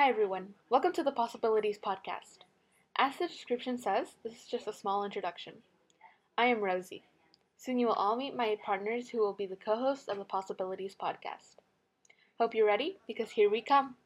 Hi, everyone. Welcome to the Possibilities Podcast. As the description says, this is just a small introduction. I am Rosie. Soon you will all meet my partners who will be the co hosts of the Possibilities Podcast. Hope you're ready because here we come.